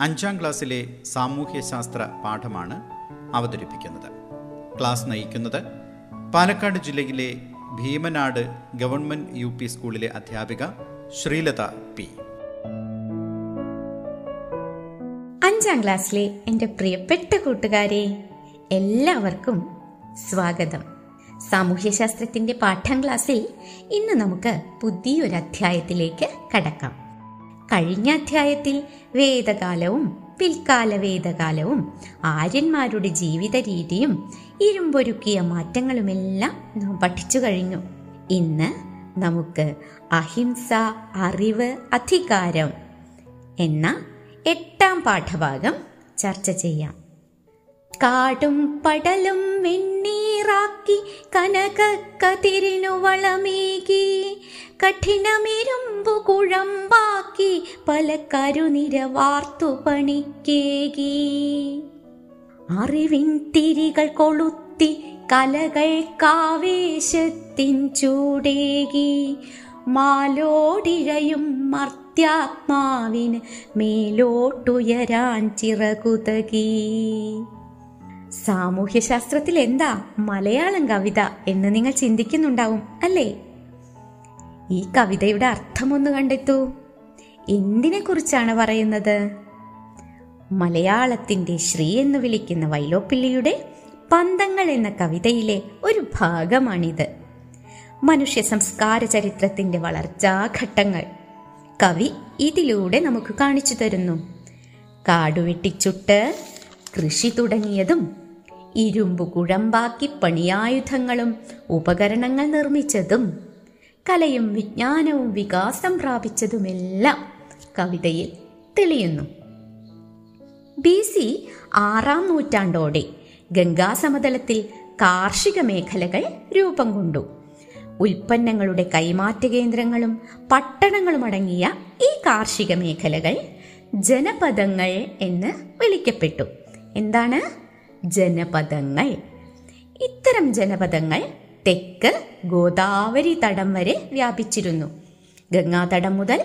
അഞ്ചാം ക്ലാസ്സിലെ സാമൂഹ്യശാസ്ത്ര പാഠമാണ് അവതരിപ്പിക്കുന്നത്. ക്ലാസ് നയിക്കുന്നത് പാലക്കാട് ജില്ലയിലെ ഭീമനാട് ഗവൺമെന്റ് യു പി സ്കൂളിലെ അധ്യാപിക ശ്രീലത പി. അഞ്ചാം ക്ലാസ്സിലെ എന്റെ പ്രിയപ്പെട്ട കൂട്ടുകാരെ എല്ലാവർക്കും സ്വാഗതം. സാമൂഹ്യശാസ്ത്രത്തിന്റെ പാഠം ക്ലാസ്സിൽ ഇന്ന് നമുക്ക് പുതിയൊരു അധ്യായത്തിലേക്ക് കടക്കാം. കഴിഞ്ഞ അധ്യായത്തിൽ വേദകാലവും പിൽക്കാല വേദകാലവും ആര്യന്മാരുടെ ജീവിത രീതിയും ഇരുമ്പൊരുക്കിയ മാറ്റങ്ങളുമെല്ലാം നാം പഠിച്ചു കഴിഞ്ഞു. ഇന്ന് നമുക്ക് അഹിംസ അറിവ് അധികാരം എന്ന എട്ടാം പാഠഭാഗം ചർച്ച ചെയ്യാം. കാടും പടലും വെണ്ണീറാക്കി കനക കതിരിനു വളമേകി കഠിനമിരുമ്പു കുഴമ്പാക്കി പല കരുനിര വാർത്തു പണിക്കേകി. അറിവിൻ തിരികൾ കൊളുത്തി കലകൾ കാവേശത്തിൻ ചൂടേകി. മാലോടിഴയും മർത്യാത്മാവിന് മേലോട്ടുയരാൻ ചിറകുതകി. സാമൂഹ്യശാസ്ത്രത്തിൽ എന്താ മലയാളം കവിത എന്ന് നിങ്ങൾ ചിന്തിക്കുന്നുണ്ടാവും അല്ലേ? ഈ കവിതയുടെ അർത്ഥമൊന്ന് കണ്ടെത്തൂ. എന്തിനെ കുറിച്ചാണ് പറയുന്നത്? മലയാളത്തിന്റെ ശ്രീ എന്ന് വിളിക്കുന്ന വൈലോപ്പിള്ളിയുടെ പന്തങ്ങൾ എന്ന കവിതയിലെ ഒരു ഭാഗമാണിത്. മനുഷ്യ സംസ്കാര ചരിത്രത്തിന്റെ വളർച്ചാഘട്ടങ്ങൾ കവി ഇതിലൂടെ നമുക്ക് കാണിച്ചു തരുന്നു. കാടുവെട്ടിച്ചുട്ട് കൃഷി തുടങ്ങിയതും ഇരുമ്പ് കുഴമ്പാക്കി പണിയായുധങ്ങളും ഉപകരണങ്ങൾ നിർമ്മിച്ചതും കലയും വിജ്ഞാനവും വികാസം പ്രാപിച്ചതുമെല്ലാം കവിതയിൽ തെളിയുന്നു. ബി സി ആറാം നൂറ്റാണ്ടോടെ ഗംഗാസമതലത്തിൽ കാർഷിക മേഖലകൾ രൂപം കൊണ്ടു. ഉൽപ്പന്നങ്ങളുടെ കൈമാറ്റ കേന്ദ്രങ്ങളും പട്ടണങ്ങളും അടങ്ങിയ ഈ കാർഷിക മേഖലകൾ ജനപദങ്ങൾ എന്ന് വിളിക്കപ്പെട്ടു. എന്താണ്? ജനപദങ്ങൾ. ഇത്തരം ജനപദങ്ങൾ തെക്ക് ഗോദാവരി തടം വരെ വ്യാപിച്ചിരുന്നു. ഗംഗാതടം മുതൽ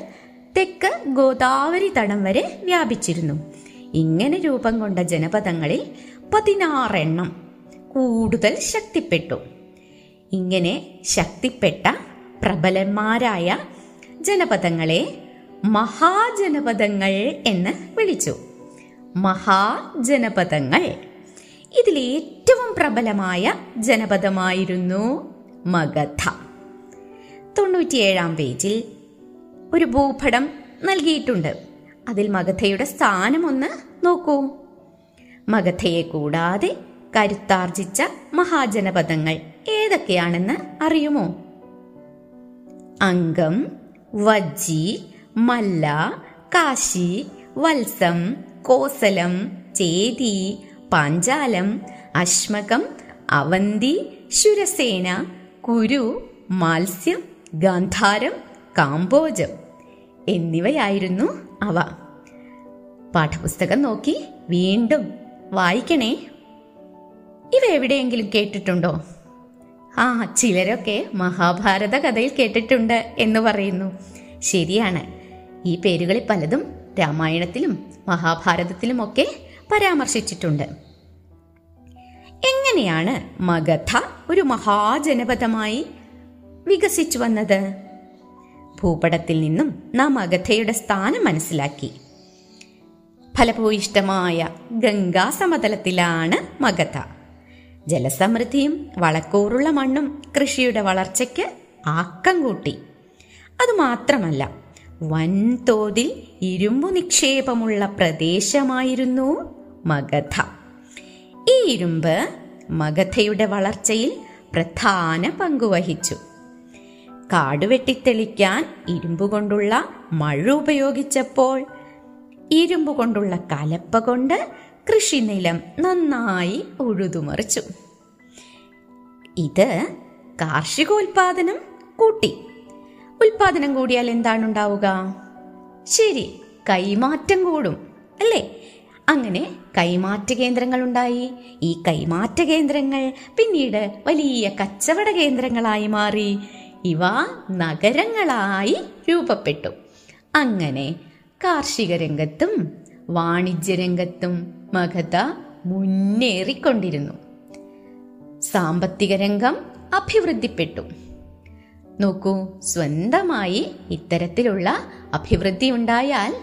തെക്ക് ഗോദാവരി തടം വരെ വ്യാപിച്ചിരുന്നു. ഇങ്ങനെ രൂപം കൊണ്ട ജനപദങ്ങളിൽ പതിനാറെണ്ണം കൂടുതൽ ശക്തിപ്പെട്ടു. ഇങ്ങനെ ശക്തിപ്പെട്ട പ്രബലന്മാരായ ജനപദങ്ങളെ മഹാജനപദങ്ങൾ എന്ന് വിളിച്ചു. മഹാജനപദങ്ങൾ ഇതിൽ ഏറ്റവും പ്രബലമായ ജനപദമായിരുന്നു മഗധ. തൊണ്ണൂറ്റിയേഴാം പേജിൽ ഒരു ഭൂപടം നൽകിയിട്ടുണ്ട്. അതിൽ മഗധയുടെ സ്ഥാനം ഒന്ന് നോക്കൂ. മഗധയെ കൂടാതെ കരുത്താർജിച്ച മഹാജനപദങ്ങൾ ഏതൊക്കെയാണെന്ന് അറിയുമോ? അംഗം വജ്ജി മല്ല കാശി വത്സം കോസലം ചേതി പാഞ്ചാലം അശ്മകം അവന്തി ശുരസേന കുരു മാത്സ്യം ഗാന്ധാരം കാംബോജം എന്നിവയായിരുന്നു അവ. പാഠപുസ്തകം നോക്കി വീണ്ടും വായിക്കണേ. ഇവ എവിടെയെങ്കിലും കേട്ടിട്ടുണ്ടോ? ആ ചിലരൊക്കെ മഹാഭാരത കഥയിൽ കേട്ടിട്ടുണ്ട് എന്ന് പറയുന്നു. ശരിയാണ്. ഈ പേരുകളിൽ പലതും രാമായണത്തിലും മഹാഭാരതത്തിലുമൊക്കെ പരാമർശിച്ചിട്ടുണ്ട്. എങ്ങനെയാണ് മഗധ ഒരു മഹാജനപദമായി വികസിച്ചു വന്നത്? ഭൂപടത്തിൽ നിന്നും നാം മഗധയുടെ സ്ഥാനം മനസ്സിലാക്കി. ഫലഭൂയിഷ്ടമായ ഗംഗാ സമതലത്തിലാണ് മഗധ. ജലസമൃദ്ധിയും വളക്കൂറുള്ള മണ്ണും കൃഷിയുടെ വളർച്ചയ്ക്ക് ആക്കം കൂട്ടി. അതുമാത്രമല്ല വൻതോതിൽ ഇരുമ്പു നിക്ഷേപമുള്ള പ്രദേശമായിരുന്നു മഗധ. ഈ ഇരുമ്പ് മഗധയുടെ വളർച്ചയിൽ പ്രധാന പങ്കുവഹിച്ചു കാട് വെട്ടിത്തെളിക്കാൻ ഇരുമ്പ് കൊണ്ടുള്ള മഴ ഉപയോഗിച്ചപ്പോൾ ഇരുമ്പ് കൊണ്ടുള്ള കലപ്പ കൊണ്ട് കൃഷിനിലം നന്നായി ഉഴുതുമറിച്ചു. ഇത് കാർഷികോൽപാദനം കൂട്ടി. ഉൽപാദനം കൂടിയാൽ എന്താണ് ഉണ്ടാവുക ശരി കൈമാറ്റം കൂടും അല്ലേ? അങ്ങനെ കൈമാറ്റ കേന്ദ്രങ്ങൾ ഉണ്ടായി ഈ കൈമാറ്റ കേന്ദ്രങ്ങൾ പിന്നീട് വലിയ കച്ചവട കേന്ദ്രങ്ങളായി മാറി. ഇവ നഗരങ്ങളായി രൂപപ്പെട്ടു. അങ്ങനെ കാർഷിക രംഗത്തും വാണിജ്യ രംഗത്തും മഗധ മുന്നേറിക്കൊണ്ടിരുന്നു. സാമ്പത്തിക രംഗം അഭിവൃദ്ധിപ്പെട്ടു. നോക്കൂ സ്വന്തമായി ഇത്തരത്തിലുള്ള അഭിവൃദ്ധി ഉണ്ടായാൽ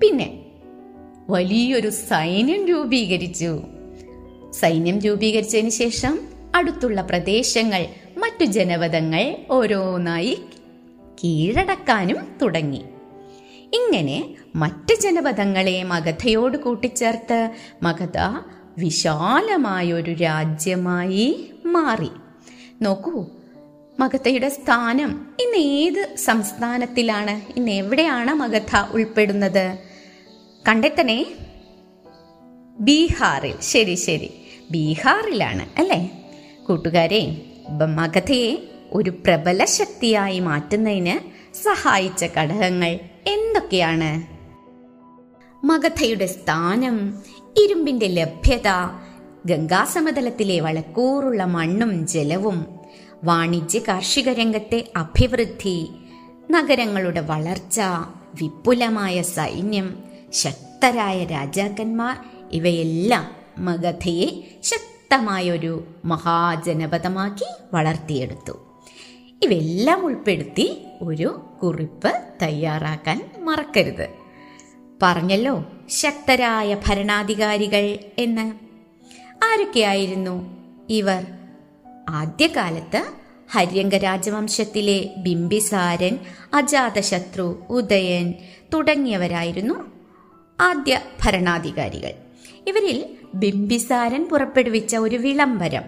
പിന്നെ വലിയൊരു സൈന്യം രൂപീകരിച്ചു. സൈന്യം രൂപീകരിച്ചതിന് ശേഷം അടുത്തുള്ള പ്രദേശങ്ങൾ മറ്റു ജനപദങ്ങൾ ഓരോന്നായി കീഴടക്കാനും തുടങ്ങി. ഇങ്ങനെ മറ്റ് ജനപദങ്ങളെ മഗധയോട് കൂട്ടിച്ചേർത്ത് മഗധ വിശാലമായൊരു രാജ്യമായി മാറി. നോക്കൂ മഗധയുടെ സ്ഥാനം ഇന്ന് ഏത് സംസ്ഥാനത്തിലാണ്? ഇന്ന് എവിടെയാണ് മഗധ ഉൾപ്പെടുന്നത്? കണ്ടെത്തണേ. ബീഹാറിൽ. ശരി ശരി. ബീഹാറിലാണ് അല്ലേ? കൂട്ടുകാരെ മഗധയെ ഒരു പ്രബല ശക്തിയായി മാറ്റുന്നതിന് സഹായിച്ച ഘടകങ്ങൾ എന്തൊക്കെയാണ്? മഗധയുടെ സ്ഥാനം ഇരുമ്പിന്റെ ലഭ്യത ഗംഗാസമതലത്തിലെ വളക്കൂറുള്ള മണ്ണും ജലവും വാണിജ്യ കാർഷിക രംഗത്തെ അഭിവൃദ്ധി നഗരങ്ങളുടെ വളർച്ച വിപുലമായ സൈന്യം ശക്തരായ രാജാക്കന്മാർ ഇവയെല്ലാം മഗധയെ ശക്തമായൊരു മഹാജനപദമാക്കി വളർത്തിയെടുത്തു. ഇവയെല്ലാം ഉൾപ്പെടുത്തി ഒരു കുറിപ്പ് തയ്യാറാക്കാൻ മറക്കരുത്. പറഞ്ഞല്ലോ ശക്തരായ ഭരണാധികാരികൾ എന്ന്. ആരൊക്കെയായിരുന്നു ഇവർ? ആദ്യകാലത്ത് ഹര്യങ്ക രാജവംശത്തിലെ ബിംബിസാരൻ അജാതശത്രു ഉദയൻ തുടങ്ങിയവരായിരുന്നു. ആദ്യ ഭരണാധികാരികൾ. ഇവരിൽ ബിംബിസാരൻ പുറപ്പെടുവിച്ച ഒരു വിളംബരം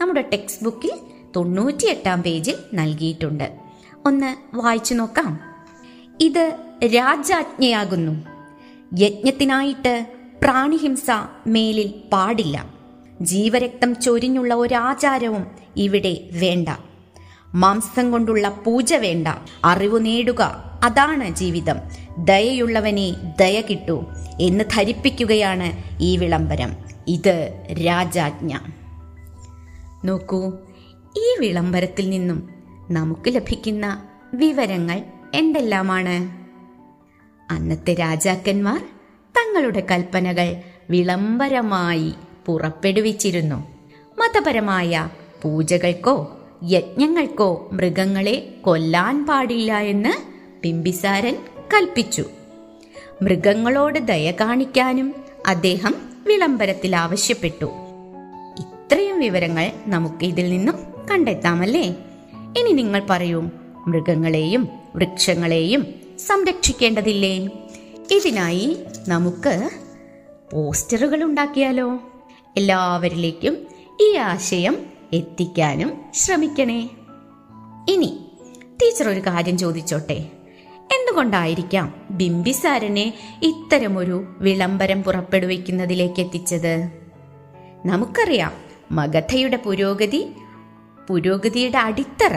നമ്മുടെ ടെക്സ്റ്റ് ബുക്കിൽ തൊണ്ണൂറ്റിയെട്ടാം പേജിൽ നൽകിയിട്ടുണ്ട്. ഒന്ന് വായിച്ചു നോക്കാം. ഇത് രാജാജ്ഞയാകുന്നു യജ്ഞത്തിനായിട്ട് പ്രാണിഹിംസ മേലിൽ പാടില്ല. ജീവരക്തം ചൊരിഞ്ഞുള്ള ഒരാചാരവും ഇവിടെ വേണ്ട. മാംസം കൊണ്ടുള്ള പൂജ വേണ്ട. അറിവ് നേടുക അതാണ് ജീവിതം. ദയയുള്ളവനെ ദയ കിട്ടൂ എന്ന് ധരിപ്പിക്കുകയാണ് ഈ വിളംബരം. ഇത് രാജാജ്ഞ. നോക്കൂ ഈ വിളംബരത്തിൽ നിന്നും നമുക്ക് ലഭിക്കുന്ന വിവരങ്ങൾ എന്തെല്ലാമാണ്? അന്നത്തെ രാജാക്കന്മാർ തങ്ങളുടെ കൽപ്പനകൾ വിളംബരമായി പുറപ്പെടുവിച്ചിരുന്നു. മതപരമായ പൂജകൾക്കോ യജ്ഞങ്ങൾക്കോ മൃഗങ്ങളെ കൊല്ലാൻ പാടില്ല എന്ന് ബിംബിസാരൻ കൽപ്പിച്ചു. മൃഗങ്ങളോട് ദയ കാണിക്കാനും അദ്ദേഹം വിളംബരത്തിൽ ആവശ്യപ്പെട്ടു. ഇത്രയും വിവരങ്ങൾ നമുക്ക് ഇതിൽ നിന്നും കണ്ടെത്താമല്ലേ? ഇനി നിങ്ങൾ പറയൂ മൃഗങ്ങളെയും വൃക്ഷങ്ങളെയും സംരക്ഷിക്കേണ്ടതില്ലേ? ഇതിനായി നമുക്ക് പോസ്റ്ററുകൾ ഉണ്ടാക്കിയാലോ? എല്ലാവരിലേക്കും ഈ ആശയം എത്തിക്കാനും ശ്രമിക്കണേ. ഇനി ടീച്ചർ ഒരു കാര്യം ചോദിച്ചോട്ടെ? എന്തുകൊണ്ടായിരിക്കാം ബിംബിസാരനെ ഇത്തരമൊരു വിളംബരം പുറപ്പെടുവിക്കുന്നതിലേക്ക് എത്തിച്ചത് നമുക്കറിയാം മഗധയുടെ പുരോഗതി പുരോഗതിയുടെ അടിത്തറ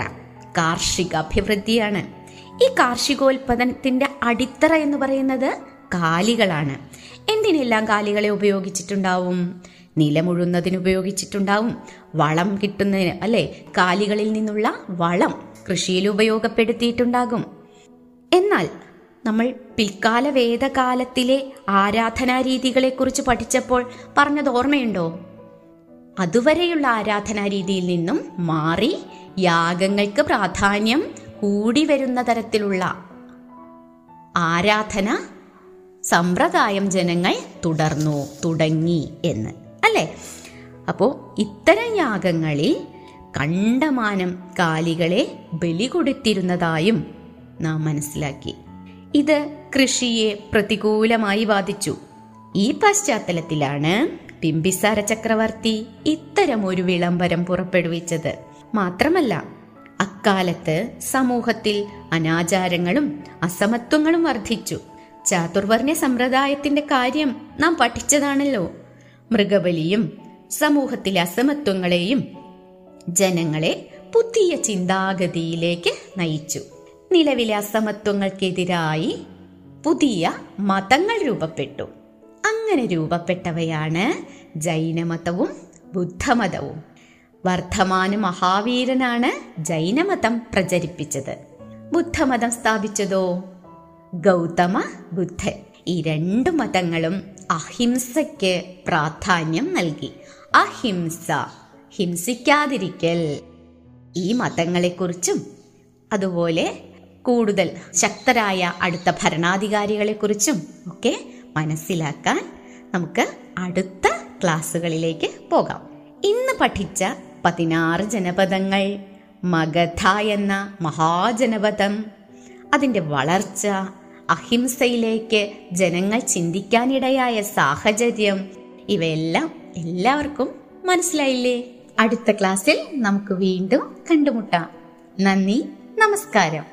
കാർഷിക അഭിവൃദ്ധിയാണ് ഈ കാർഷികോൽപാദനത്തിന്റെ അടിത്തറ എന്ന് പറയുന്നത് കാലികളാണ്. എന്തിനെല്ലാം കാലികളെ ഉപയോഗിച്ചിട്ടുണ്ടാവും? നിലമുഴുന്നതിന് ഉപയോഗിച്ചിട്ടുണ്ടാവും വളം കിട്ടുന്നതിന് അല്ലെ? കാലികളിൽ നിന്നുള്ള വളം കൃഷിയിൽ ഉപയോഗപ്പെടുത്തിയിട്ടുണ്ടാകും. എന്നാൽ നമ്മൾ പിൽക്കാല വേദകാലത്തിലെ ആരാധനാ രീതികളെക്കുറിച്ച് പഠിച്ചപ്പോൾ പറഞ്ഞത് ഓർമ്മയുണ്ടോ? അതുവരെയുള്ള ആരാധനാ രീതിയിൽ നിന്നും മാറി യാഗങ്ങൾക്ക് പ്രാധാന്യം കൂടി വരുന്ന തരത്തിലുള്ള ആരാധന സമ്പ്രദായം ജനങ്ങൾ തുടർന്നു തുടങ്ങി എന്ന്. അല്ലേ? അപ്പോൾ ഇത്തരം യാഗങ്ങളിൽ കണ്ടമാനം കാലികളെ ബലി കൊടുത്തിരുന്നതായും നാം മനസ്സിലാക്കി. ഇത് കൃഷിയെ പ്രതികൂലമായി ബാധിച്ചു. ഈ പശ്ചാത്തലത്തിലാണ് ബിംബിസാര ചക്രവർത്തി ഇത്തരമൊരു വിളംബരം പുറപ്പെടുവിച്ചത്. മാത്രമല്ല അക്കാലത്ത് സമൂഹത്തിൽ അനാചാരങ്ങളും അസമത്വങ്ങളും വർദ്ധിച്ചു. ചാതുർവർണ സമ്പ്രദായത്തിന്റെ കാര്യം നാം പഠിച്ചതാണല്ലോ. മൃഗബലിയും സമൂഹത്തിലെ അസമത്വങ്ങളെയും ജനങ്ങളെ പുതിയ ചിന്താഗതിയിലേക്ക് നയിച്ചു. നിലവിലെ അസമത്വങ്ങൾക്കെതിരായി പുതിയ മതങ്ങൾ രൂപപ്പെട്ടു. അങ്ങനെ രൂപപ്പെട്ടവയാണ് ജൈനമതവും ബുദ്ധമതവും. വർദ്ധമാന മഹാവീരനാണ് ജൈനമതം പ്രചരിപ്പിച്ചത്. ബുദ്ധമതം സ്ഥാപിച്ചതോ? ഗൗതമ ബുദ്ധൻ. ഈ രണ്ട് മതങ്ങളും അഹിംസയ്ക്ക് പ്രാധാന്യം നൽകി. അഹിംസ ഹിംസിക്കാതിരിക്കൽ. ഈ മതങ്ങളെക്കുറിച്ചും അതുപോലെ കൂടുതൽ ശക്തരായ അടുത്ത ഭരണാധികാരികളെക്കുറിച്ചും ഒക്കെ മനസ്സിലാക്കാൻ നമുക്ക് അടുത്ത ക്ലാസ്സുകളിലേക്ക് പോകാം. ഇന്ന് പഠിച്ച പതിനാറ് ജനപദങ്ങൾ മഗധ എന്ന മഹാജനപദം അതിന്റെ വളർച്ച അഹിംസയിലേക്ക് ജനങ്ങൾ ചിന്തിക്കാനിടയായ സാഹചര്യം ഇവയെല്ലാം എല്ലാവർക്കും മനസ്സിലായില്ലേ? അടുത്ത ക്ലാസ്സിൽ നമുക്ക് വീണ്ടും കണ്ടുമുട്ടാം. നന്ദി നമസ്കാരം.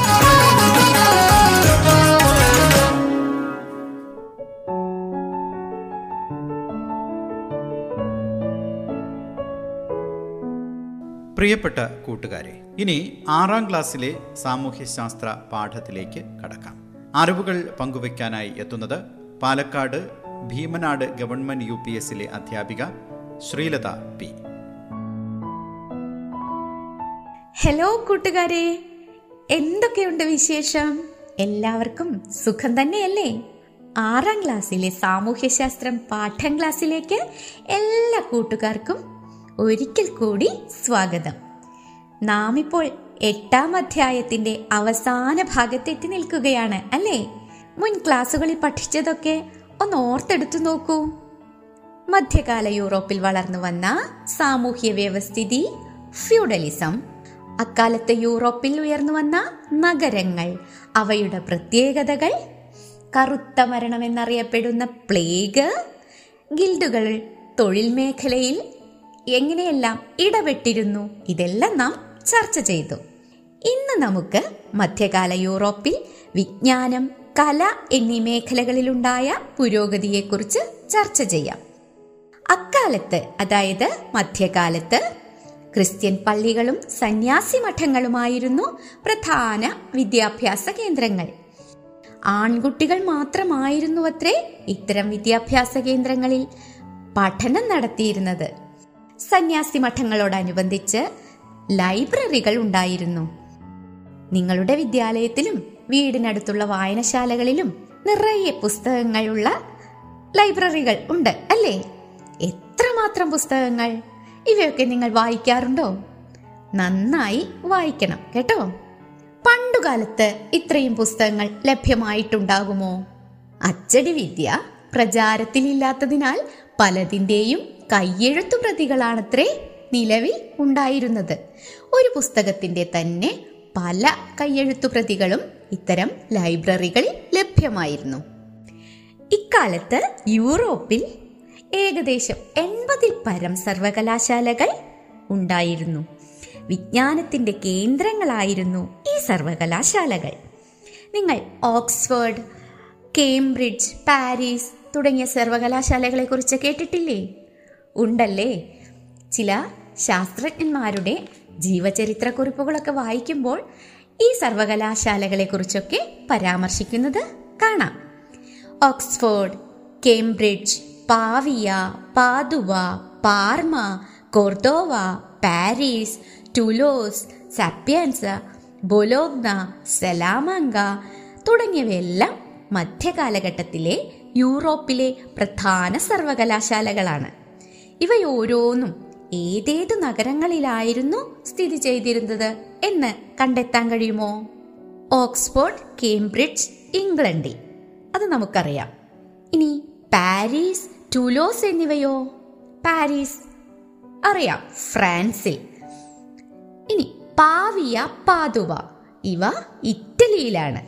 പ്രിയപ്പെട്ട കൂട്ടുകാരെ ഇനി ആറാം ക്ലാസ്സിലെ സാമൂഹ്യശാസ്ത്ര പാഠത്തിലേക്ക് കടക്കാം. അറിവുകൾ പങ്കുവയ്ക്കാനായി എത്തുന്നത് Palakkad Bheemanad government U P എസിലെ അധ്യാപിക ശ്രീലത പി. ഹലോ കൂട്ടുകാരെ എന്തൊക്കെയുണ്ട് വിശേഷം? എല്ലാവർക്കും സുഖം തന്നെയല്ലേ? ആറാം ക്ലാസ്സിലെ സാമൂഹ്യശാസ്ത്രം പാഠം ക്ലാസ്സിലേക്ക് എല്ലാ കൂട്ടുകാർക്കും ഒരിക്കൽ കൂടി സ്വാഗതം. നാം ഇപ്പോൾ എട്ടാം അധ്യായത്തിന്റെ അവസാന ഭാഗത്തെത്തി നിൽക്കുകയാണ് അല്ലേ? മുൻ ക്ലാസ്സുകളിൽ പഠിച്ചതൊക്കെ ഒന്ന് ഓർത്തെടുത്തു നോക്കൂ. മധ്യകാല യൂറോപ്പിൽ വളർന്നു വന്ന സാമൂഹ്യ വ്യവസ്ഥിതി ഫ്യൂഡലിസം. അക്കാലത്തെ യൂറോപ്പിൽ ഉയർന്നു വന്ന നഗരങ്ങൾ അവയുടെ പ്രത്യേകതകൾ കറുത്ത മരണം എന്നറിയപ്പെടുന്ന പ്ലേഗ് ഗിൽഡുകൾ തൊഴിൽ മേഖലയിൽ എങ്ങനെയെല്ലാം ഇടപെട്ടിരുന്നു? ഇതെല്ലാം നാം ചർച്ച ചെയ്തു. ഇന്ന് നമുക്ക് മധ്യകാല യൂറോപ്പിൽ വിജ്ഞാനം കല എന്നീ മേഖലകളിലുണ്ടായ പുരോഗതിയെക്കുറിച്ച് ചർച്ച ചെയ്യാം. അക്കാലത്ത് അതായത് മധ്യകാലത്ത് ക്രിസ്ത്യൻ പള്ളികളും സന്യാസി മഠങ്ങളുമായിരുന്നു പ്രധാന വിദ്യാഭ്യാസ കേന്ദ്രങ്ങൾ. ആൺകുട്ടികൾ മാത്രമായിരുന്നു അത്രേ ഇത്തരം വിദ്യാഭ്യാസ കേന്ദ്രങ്ങളിൽ പഠനം നടത്തിയിരുന്നത്. സന്യാസി മഠങ്ങളോടനുബന്ധിച്ച് ലൈബ്രറികൾ ഉണ്ടായിരുന്നു. നിങ്ങളുടെ വിദ്യാലയത്തിലും വീടിനടുത്തുള്ള വായനശാലകളിലും നിറയെ പുസ്തകങ്ങളുള്ള ലൈബ്രറികൾ ഉണ്ട് അല്ലേ? എത്രമാത്രം പുസ്തകങ്ങൾ? ഇവയൊക്കെ നിങ്ങൾ വായിക്കാറുണ്ടോ? നന്നായി വായിക്കണം കേട്ടോ? പണ്ടുകാലത്ത് ഇത്രയും പുസ്തകങ്ങൾ ലഭ്യമായിട്ടുണ്ടാകുമോ? അച്ചടി വിദ്യ പ്രചാരത്തിലില്ലാത്തതിനാൽ പലതിന്റെയും കയ്യെഴുത്തു പ്രതികളാണത്രേ നിലവിൽ ഉണ്ടായിരുന്നത്. ഒരു പുസ്തകത്തിന്റെ തന്നെ പല കയ്യെഴുത്തു പ്രതികളും ഇത്തരം ലൈബ്രറികളിൽ ലഭ്യമായിരുന്നു. ഇക്കാലത്ത് യൂറോപ്പിൽ ഏകദേശം എൺപതിൽ പരം സർവകലാശാലകൾ ഉണ്ടായിരുന്നു. വിജ്ഞാനത്തിന്റെ കേന്ദ്രങ്ങളായിരുന്നു ഈ സർവകലാശാലകൾ. നിങ്ങൾ ഓക്സ്ഫോർഡ് കേംബ്രിഡ്ജ് പാരീസ് തുടങ്ങിയ സർവകലാശാലകളെ കുറിച്ച് കേട്ടിട്ടില്ലേ? ഉണ്ടല്ലേ? ചില ശാസ്ത്രജ്ഞന്മാരുടെ ജീവചരിത്ര കുറിപ്പുകളൊക്കെ വായിക്കുമ്പോൾ ഈ സർവകലാശാലകളെ കുറിച്ചൊക്കെ പരാമർശിക്കുന്നത് കാണാം. Oxford Cambridge Pavia Padua Parma Cordova Paris Toulouse Sapienza Bologna Salamanca തുടങ്ങിയവയെല്ലാം മധ്യകാലഘട്ടത്തിലെ യൂറോപ്പിലെ പ്രധാന സർവകലാശാലകളാണ്. ഇവയോരോന്നും ഏതേത് നഗരങ്ങളിലായിരുന്നു സ്ഥിതി ചെയ്തിരുന്നത് എന്ന് കണ്ടെത്താൻ കഴിയുമോ? ഓക്സ്ഫോർഡ് കേംബ്രിഡ്ജ് ഇംഗ്ലണ്ടിൽ. അത് നമുക്കറിയാം. ഇനി പാരീസ് ടൂലോസ് എന്നിവയോ? പാരീസ്. അറിയാം ഫ്രാൻസിൽ. ഇനി പാവിയ പാതുവ ഇവ ഇറ്റലിയിലാണ്.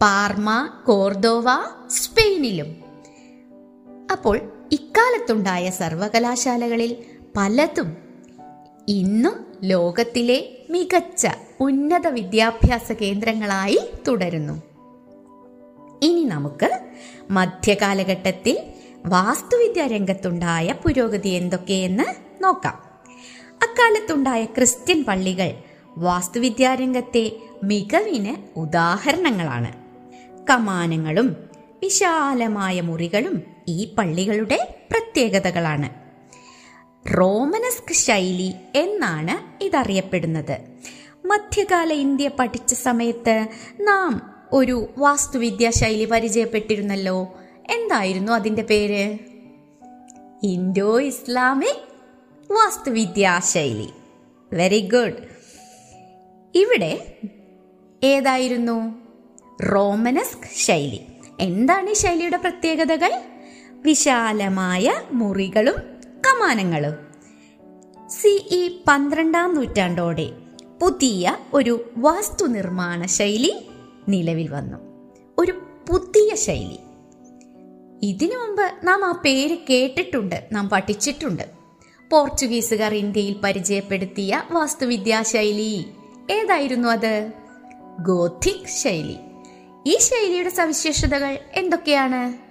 Pharma Cordova സ്പെയിനിലും. അപ്പോൾ ഇക്കാലത്തുണ്ടായ സർവകലാശാലകളിൽ പലതും ഇന്നും ലോകത്തിലെ മികച്ച ഉന്നത വിദ്യാഭ്യാസ കേന്ദ്രങ്ങളായി തുടരുന്നു. ഇനി നമുക്ക് മധ്യകാലഘട്ടത്തിൽ വാസ്തുവിദ്യാ രംഗത്തുണ്ടായ പുരോഗതി എന്തൊക്കെയെന്ന് നോക്കാം. അക്കാലത്തുണ്ടായ ക്രിസ്ത്യൻ പള്ളികൾ വാസ്തുവിദ്യാരംഗത്തെ മികവിന് ഉദാഹരണങ്ങളാണ്. കമാനങ്ങളും വിശാലമായ മുറികളും ഈ പള്ളികളുടെ പ്രത്യേകതകളാണ്. റോമനസ്ക് ശൈലി എന്നാണ് ഇതറിയപ്പെടുന്നത്. മധ്യകാല ഇന്ത്യ പഠിച്ച സമയത്ത് നാം ഒരു വാസ്തുവിദ്യാ ശൈലി പരിചയപ്പെട്ടിരുന്നല്ലോ. എന്തായിരുന്നു അതിന്റെ പേര്? ഇൻഡോ ഇസ്ലാമിക് വാസ്തുവിദ്യാ ശൈലി വെരി ഗുഡ്. ഇവിടെ ഏതായിരുന്നു? റോമനസ്ക് ശൈലി. എന്താണ് ഈ ശൈലിയുടെ പ്രത്യേകതകൾ? വിശാലമായ മുറികളും കമാനങ്ങളും. സി ഇ പന്ത്രണ്ടാം നൂറ്റാണ്ടോടെ പുതിയ ഒരു വാസ്തു നിർമ്മാണ ശൈലി നിലവിൽ വന്നു. ഒരു പുതിയ ശൈലി. ഇതിനു മുമ്പ് നാം ആ പേര് കേട്ടിട്ടുണ്ട് നാം പഠിച്ചിട്ടുണ്ട്. പോർച്ചുഗീസുകാർ ഇന്ത്യയിൽ പരിചയപ്പെടുത്തിയ വാസ്തുവിദ്യാ ശൈലി. ഏതായിരുന്നു അത്? ഗോഥിക് ശൈലി. ഈ ശൈലിയുടെ സവിശേഷതകൾ എന്തൊക്കെയാണ്?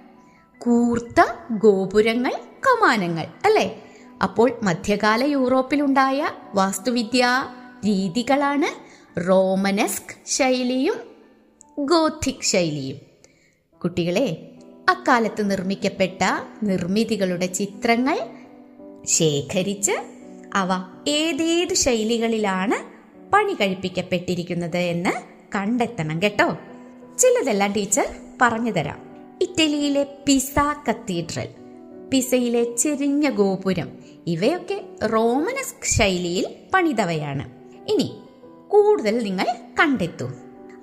കൂർത്ത ഗോപുരങ്ങൾ കമാനങ്ങൾ അല്ലേ? അപ്പോൾ മധ്യകാല യൂറോപ്പിലുണ്ടായ വാസ്തുവിദ്യാ രീതികളാണ് റോമനസ്ക് ശൈലിയും ഗോഥിക് ശൈലിയും. കുട്ടികളെ അക്കാലത്ത് നിർമ്മിക്കപ്പെട്ട നിർമ്മിതികളുടെ ചിത്രങ്ങൾ ശേഖരിച്ച് അവ ഏതേത് ശൈലികളിലാണ് പണി കഴിപ്പിക്കപ്പെട്ടിരിക്കുന്നത് എന്ന് കണ്ടെത്തണം കേട്ടോ. ചിലതെല്ലാം ടീച്ചർ പറഞ്ഞു തരാം. ഇറ്റലിയിലെ പിസ കത്തീഡ്രൽ പിസയിലെ ചെരിഞ്ഞ ഗോപുരം ഇവയൊക്കെ റോമനസ്ക് ശൈലിയിൽ പണിതവയാണ്. ഇനി കൂടുതൽ നിങ്ങൾ കണ്ടെത്തും.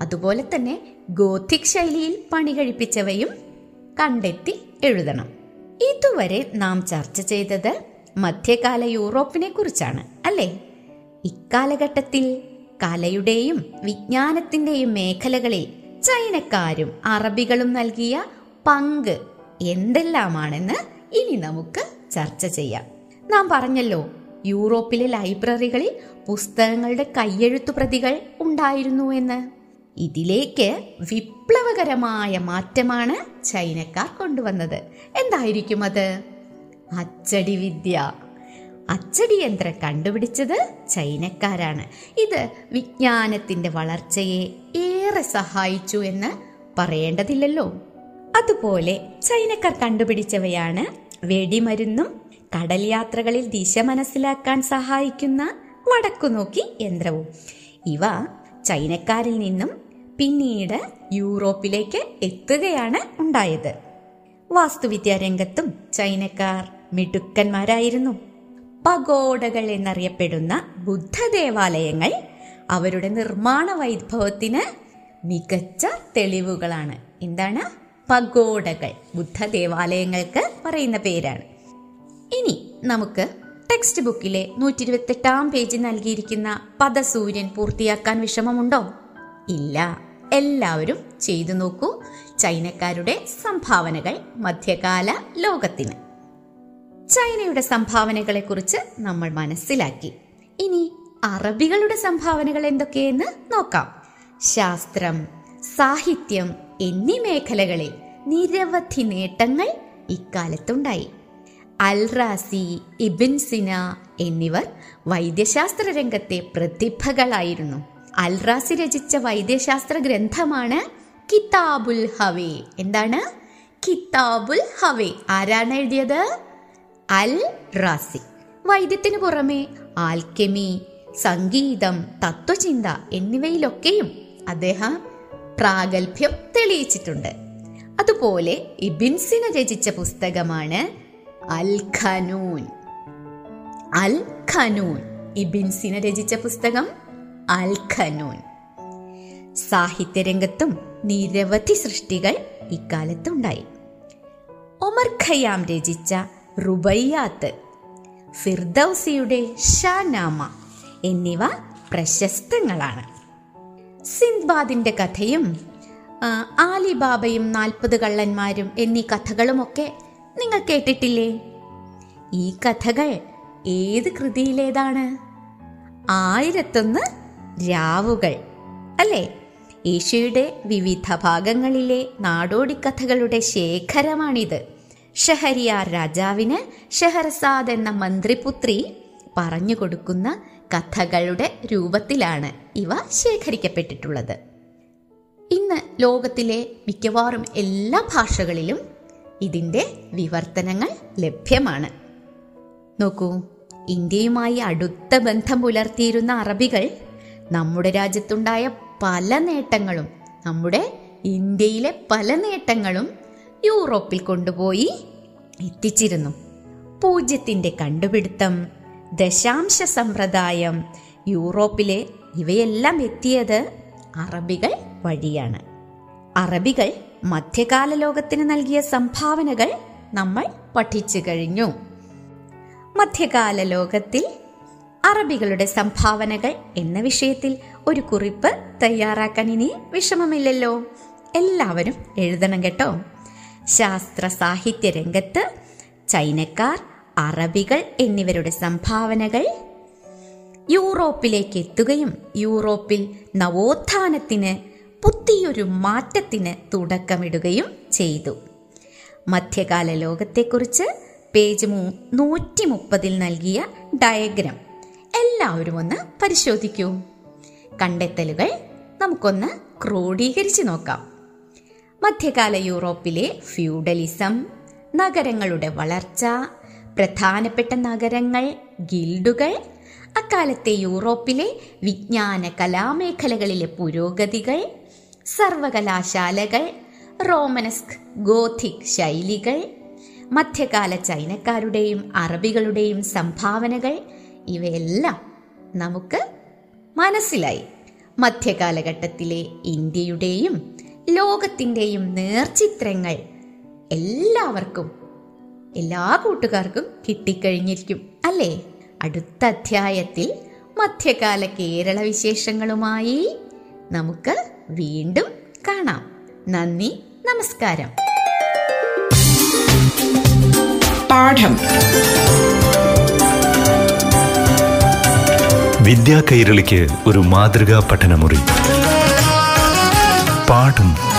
അതുപോലെ തന്നെ ഗോഥിക് ശൈലിയിൽ പണി കഴിപ്പിച്ചവയും കണ്ടെത്തി എഴുതണം. ഇതുവരെ നാം ചർച്ച ചെയ്തത് മധ്യകാല യൂറോപ്പിനെ കുറിച്ചാണ് അല്ലേ? ഇക്കാലഘട്ടത്തിൽ കലയുടെയും വിജ്ഞാനത്തിന്റെയും മേഖലകളിൽ ചൈനക്കാരും അറബികളും നൽകിയ പങ്ക് എന്തെല്ലാമാണെന്ന് ഇനി നമുക്ക് ചർച്ച ചെയ്യാം. നാം പറഞ്ഞല്ലോ യൂറോപ്പിലെ ലൈബ്രറികളിൽ പുസ്തകങ്ങളുടെ കയ്യെഴുത്തു പ്രതികൾ ഉണ്ടായിരുന്നു എന്ന്. ഇതിലേക്ക് വിപ്ലവകരമായ മാറ്റമാണ് ചൈനക്കാർ കൊണ്ടുവന്നത്. എന്തായിരിക്കും അത്? അച്ചടി വിദ്യ. അച്ചടി യന്ത്രം കണ്ടുപിടിച്ചത് ചൈനക്കാരാണ്. ഇത് വിജ്ഞാനത്തിന്റെ വളർച്ചയെ ഏറെ സഹായിച്ചു എന്ന് പറയേണ്ടതില്ലല്ലോ. അതുപോലെ ചൈനക്കാർ കണ്ടുപിടിച്ചവയാണ് വെടിമരുന്നും കടൽ യാത്രകളിൽ ദിശ മനസ്സിലാക്കാൻ സഹായിക്കുന്ന വടക്കുനോക്കി യന്ത്രവും. ഇവ ചൈനക്കാരിൽ നിന്നും പിന്നീട് യൂറോപ്പിലേക്ക് എത്തുകയാണ് ഉണ്ടായത്. വാസ്തുവിദ്യാ രംഗത്തും ചൈനക്കാർ മിടുക്കന്മാരായിരുന്നു. പഗോഡകൾ എന്നറിയപ്പെടുന്ന ബുദ്ധ ദേവാലയങ്ങൾ അവരുടെ നിർമ്മാണ വൈഭവത്തിന് മികച്ച തെളിവുകളാണ്. എന്താണ്? പഗോഡകൾ ബുദ്ധ ദേവാലയങ്ങൾക്ക് പറയുന്ന പേരാണ്. ഇനി നമുക്ക് ടെക്സ്റ്റ് ബുക്കിലെ നൂറ്റി ഇരുപത്തെട്ടാം പേജിൽ നൽകിയിരിക്കുന്ന പദസൂര്യൻ പൂർത്തിയാക്കാൻ വിഷമമുണ്ടോ? ഇല്ല. എല്ലാവരും ചെയ്തു നോക്കൂ ചൈനക്കാരുടെ സംഭാവനകൾ മധ്യകാല ലോകത്തിന്. ചൈനയുടെ സംഭാവനകളെക്കുറിച്ച് നമ്മൾ മനസ്സിലാക്കി. ഇനി അറബികളുടെ സംഭാവനകൾ എന്തൊക്കെയെന്ന് നോക്കാം. ശാസ്ത്രം സാഹിത്യം എന്നീ മേഖലകളിൽ നിരവധി നേട്ടങ്ങൾ ഇക്കാലത്തുണ്ടായി. അൽറാസി ഇബിൻ സിന എന്നിവർ വൈദ്യശാസ്ത്ര രംഗത്തെ പ്രതിഭകളായിരുന്നു. അൽറാസി രചിച്ച വൈദ്യശാസ്ത്ര ഗ്രന്ഥമാണ് കിതാബുൽ ഹവേ. എന്താണ്? കിതാബുൽ ഹവേ. ആരാണ് എഴുതിയത്? അൽ റാസി വൈദ്യത്തിനു പുറമെ ആൽക്കെമി സംഗീതം തത്വചിന്ത എന്നിവയിലൊക്കെയും അദ്ദേഹം പ്രാഗൽഭ്യം തെളിയിച്ചിട്ടുണ്ട്. അതുപോലെ ഇബിൻസിന് രചിച്ച പുസ്തകമാണ് അൽ ഖനൂൻ. അൽ ഖനൂൻ. ഇബിൻസിന് രചിച്ച പുസ്തകം അൽ ഖനൂൻ. സാഹിത്യരംഗത്തും നിരവധി സൃഷ്ടികൾ ഇക്കാലത്തുണ്ടായി. ഒമർ ഖയാം രചിച്ച റുബയ്യാത്ത് ഫിർദൌസിയുടെ ഷാനാമ എന്നിവ പ്രശസ്തങ്ങളാണ്. സിന്ദ്ബാദിന്റെ കഥയും ആലിബാബയും നാൽപ്പത് കള്ളന്മാരും എന്നീ കഥകളുമൊക്കെ നിങ്ങൾ കേട്ടിട്ടില്ലേ? ഈ കഥകൾ ഏത് കൃതിയിലേതാണ്? ആയിരത്തൊന്ന് രാവുകൾ അല്ലേ? ഏഷ്യയുടെ വിവിധ ഭാഗങ്ങളിലെ നാടോടി കഥകളുടെ ശേഖരമാണിത്. ഷഹരിയാർ രാജാവിന് ഷെഹർസാദ് എന്ന മന്ത്രിപുത്രി പറഞ്ഞു കൊടുക്കുന്ന കഥകളുടെ രൂപത്തിലാണ് ഇവ ശേഖരിക്കപ്പെട്ടിട്ടുള്ളത്. ഇന്ന് ലോകത്തിലെ മിക്കവാറും എല്ലാ ഭാഷകളിലും ഇതിന്റെ വിവർത്തനങ്ങൾ ലഭ്യമാണ്. നോക്കൂ ഇന്ത്യയുമായി അടുത്ത ബന്ധം പുലർത്തിയിരുന്ന അറബികൾ നമ്മുടെ രാജ്യത്തുണ്ടായ പല നേട്ടങ്ങളും നമ്മുടെ ഇന്ത്യയിലെ പല നേട്ടങ്ങളും യൂറോപ്പിൽ കൊണ്ടുപോയി എത്തിച്ചിരുന്നു. പൂജ്യത്തിന്റെ കണ്ടുപിടുത്തം ദശാംശ സമ്പ്രദായം. യൂറോപ്പിലെ ഇവയെല്ലാം എത്തിയത് അറബികൾ വഴിയാണ്. അറബികൾ മധ്യകാല ലോകത്തിന് നൽകിയ സംഭാവനകൾ നമ്മൾ പഠിച്ചു കഴിഞ്ഞു. മധ്യകാല ലോകത്തിൽ അറബികളുടെ സംഭാവനകൾ എന്ന വിഷയത്തിൽ ഒരു കുറിപ്പ് തയ്യാറാക്കാൻ ഇനി വിഷമമില്ലല്ലോ. എല്ലാവരും എഴുതണം കേട്ടോ. ശാസ്ത്ര സാഹിത്യ രംഗത്ത് ചൈനക്കാർ അറബികൾ എന്നിവരുടെ സംഭാവനകൾ യൂറോപ്പിലേക്ക് എത്തുകയും യൂറോപ്പിൽ നവോത്ഥാനത്തിന് പുതിയൊരു മാറ്റത്തിന് തുടക്കമിടുകയും ചെയ്തു. മധ്യകാല ലോകത്തെക്കുറിച്ച് പേജ് മൂ നൂറ്റി മുപ്പതിൽ നൽകിയ ഡയഗ്രം എല്ലാവരും ഒന്ന് പരിശോധിക്കൂ. കണ്ടെത്തലുകൾ നമുക്കൊന്ന് ക്രോഡീകരിച്ച് നോക്കാം. മധ്യകാല യൂറോപ്പിലെ ഫ്യൂഡലിസം നഗരങ്ങളുടെ വളർച്ച പ്രധാനപ്പെട്ട നഗരങ്ങൾ ഗിൽഡുകൾ അക്കാലത്തെ യൂറോപ്പിലെ വിജ്ഞാന കലാമേഖലകളിലെ പുരോഗതികൾ സർവകലാശാലകൾ റോമനസ്ക് ഗോഥിക് ശൈലികൾ മധ്യകാല ചൈനക്കാരുടെയും അറബികളുടെയും സംഭാവനകൾ ഇവയെല്ലാം നമുക്ക് മനസ്സിലായി. മധ്യകാലഘട്ടത്തിലെ ഇന്ത്യയുടെയും ലോകത്തിന്റെയും നേർചിത്രങ്ങൾ എല്ലാവർക്കും എല്ലാ കൂട്ടുകാർക്കും കിട്ടിക്കഴിഞ്ഞിരിക്കും അല്ലേ? അടുത്ത അധ്യായത്തിൽ മധ്യകാല കേരള വിശേഷങ്ങളുമായി നമുക്ക് വീണ്ടും കാണാം. നന്ദി നമസ്കാരം. പാഠം. വിദ്യാ കൈരളിക്ക് ഒരു മാതൃകാ പഠനമുറി. പാഠം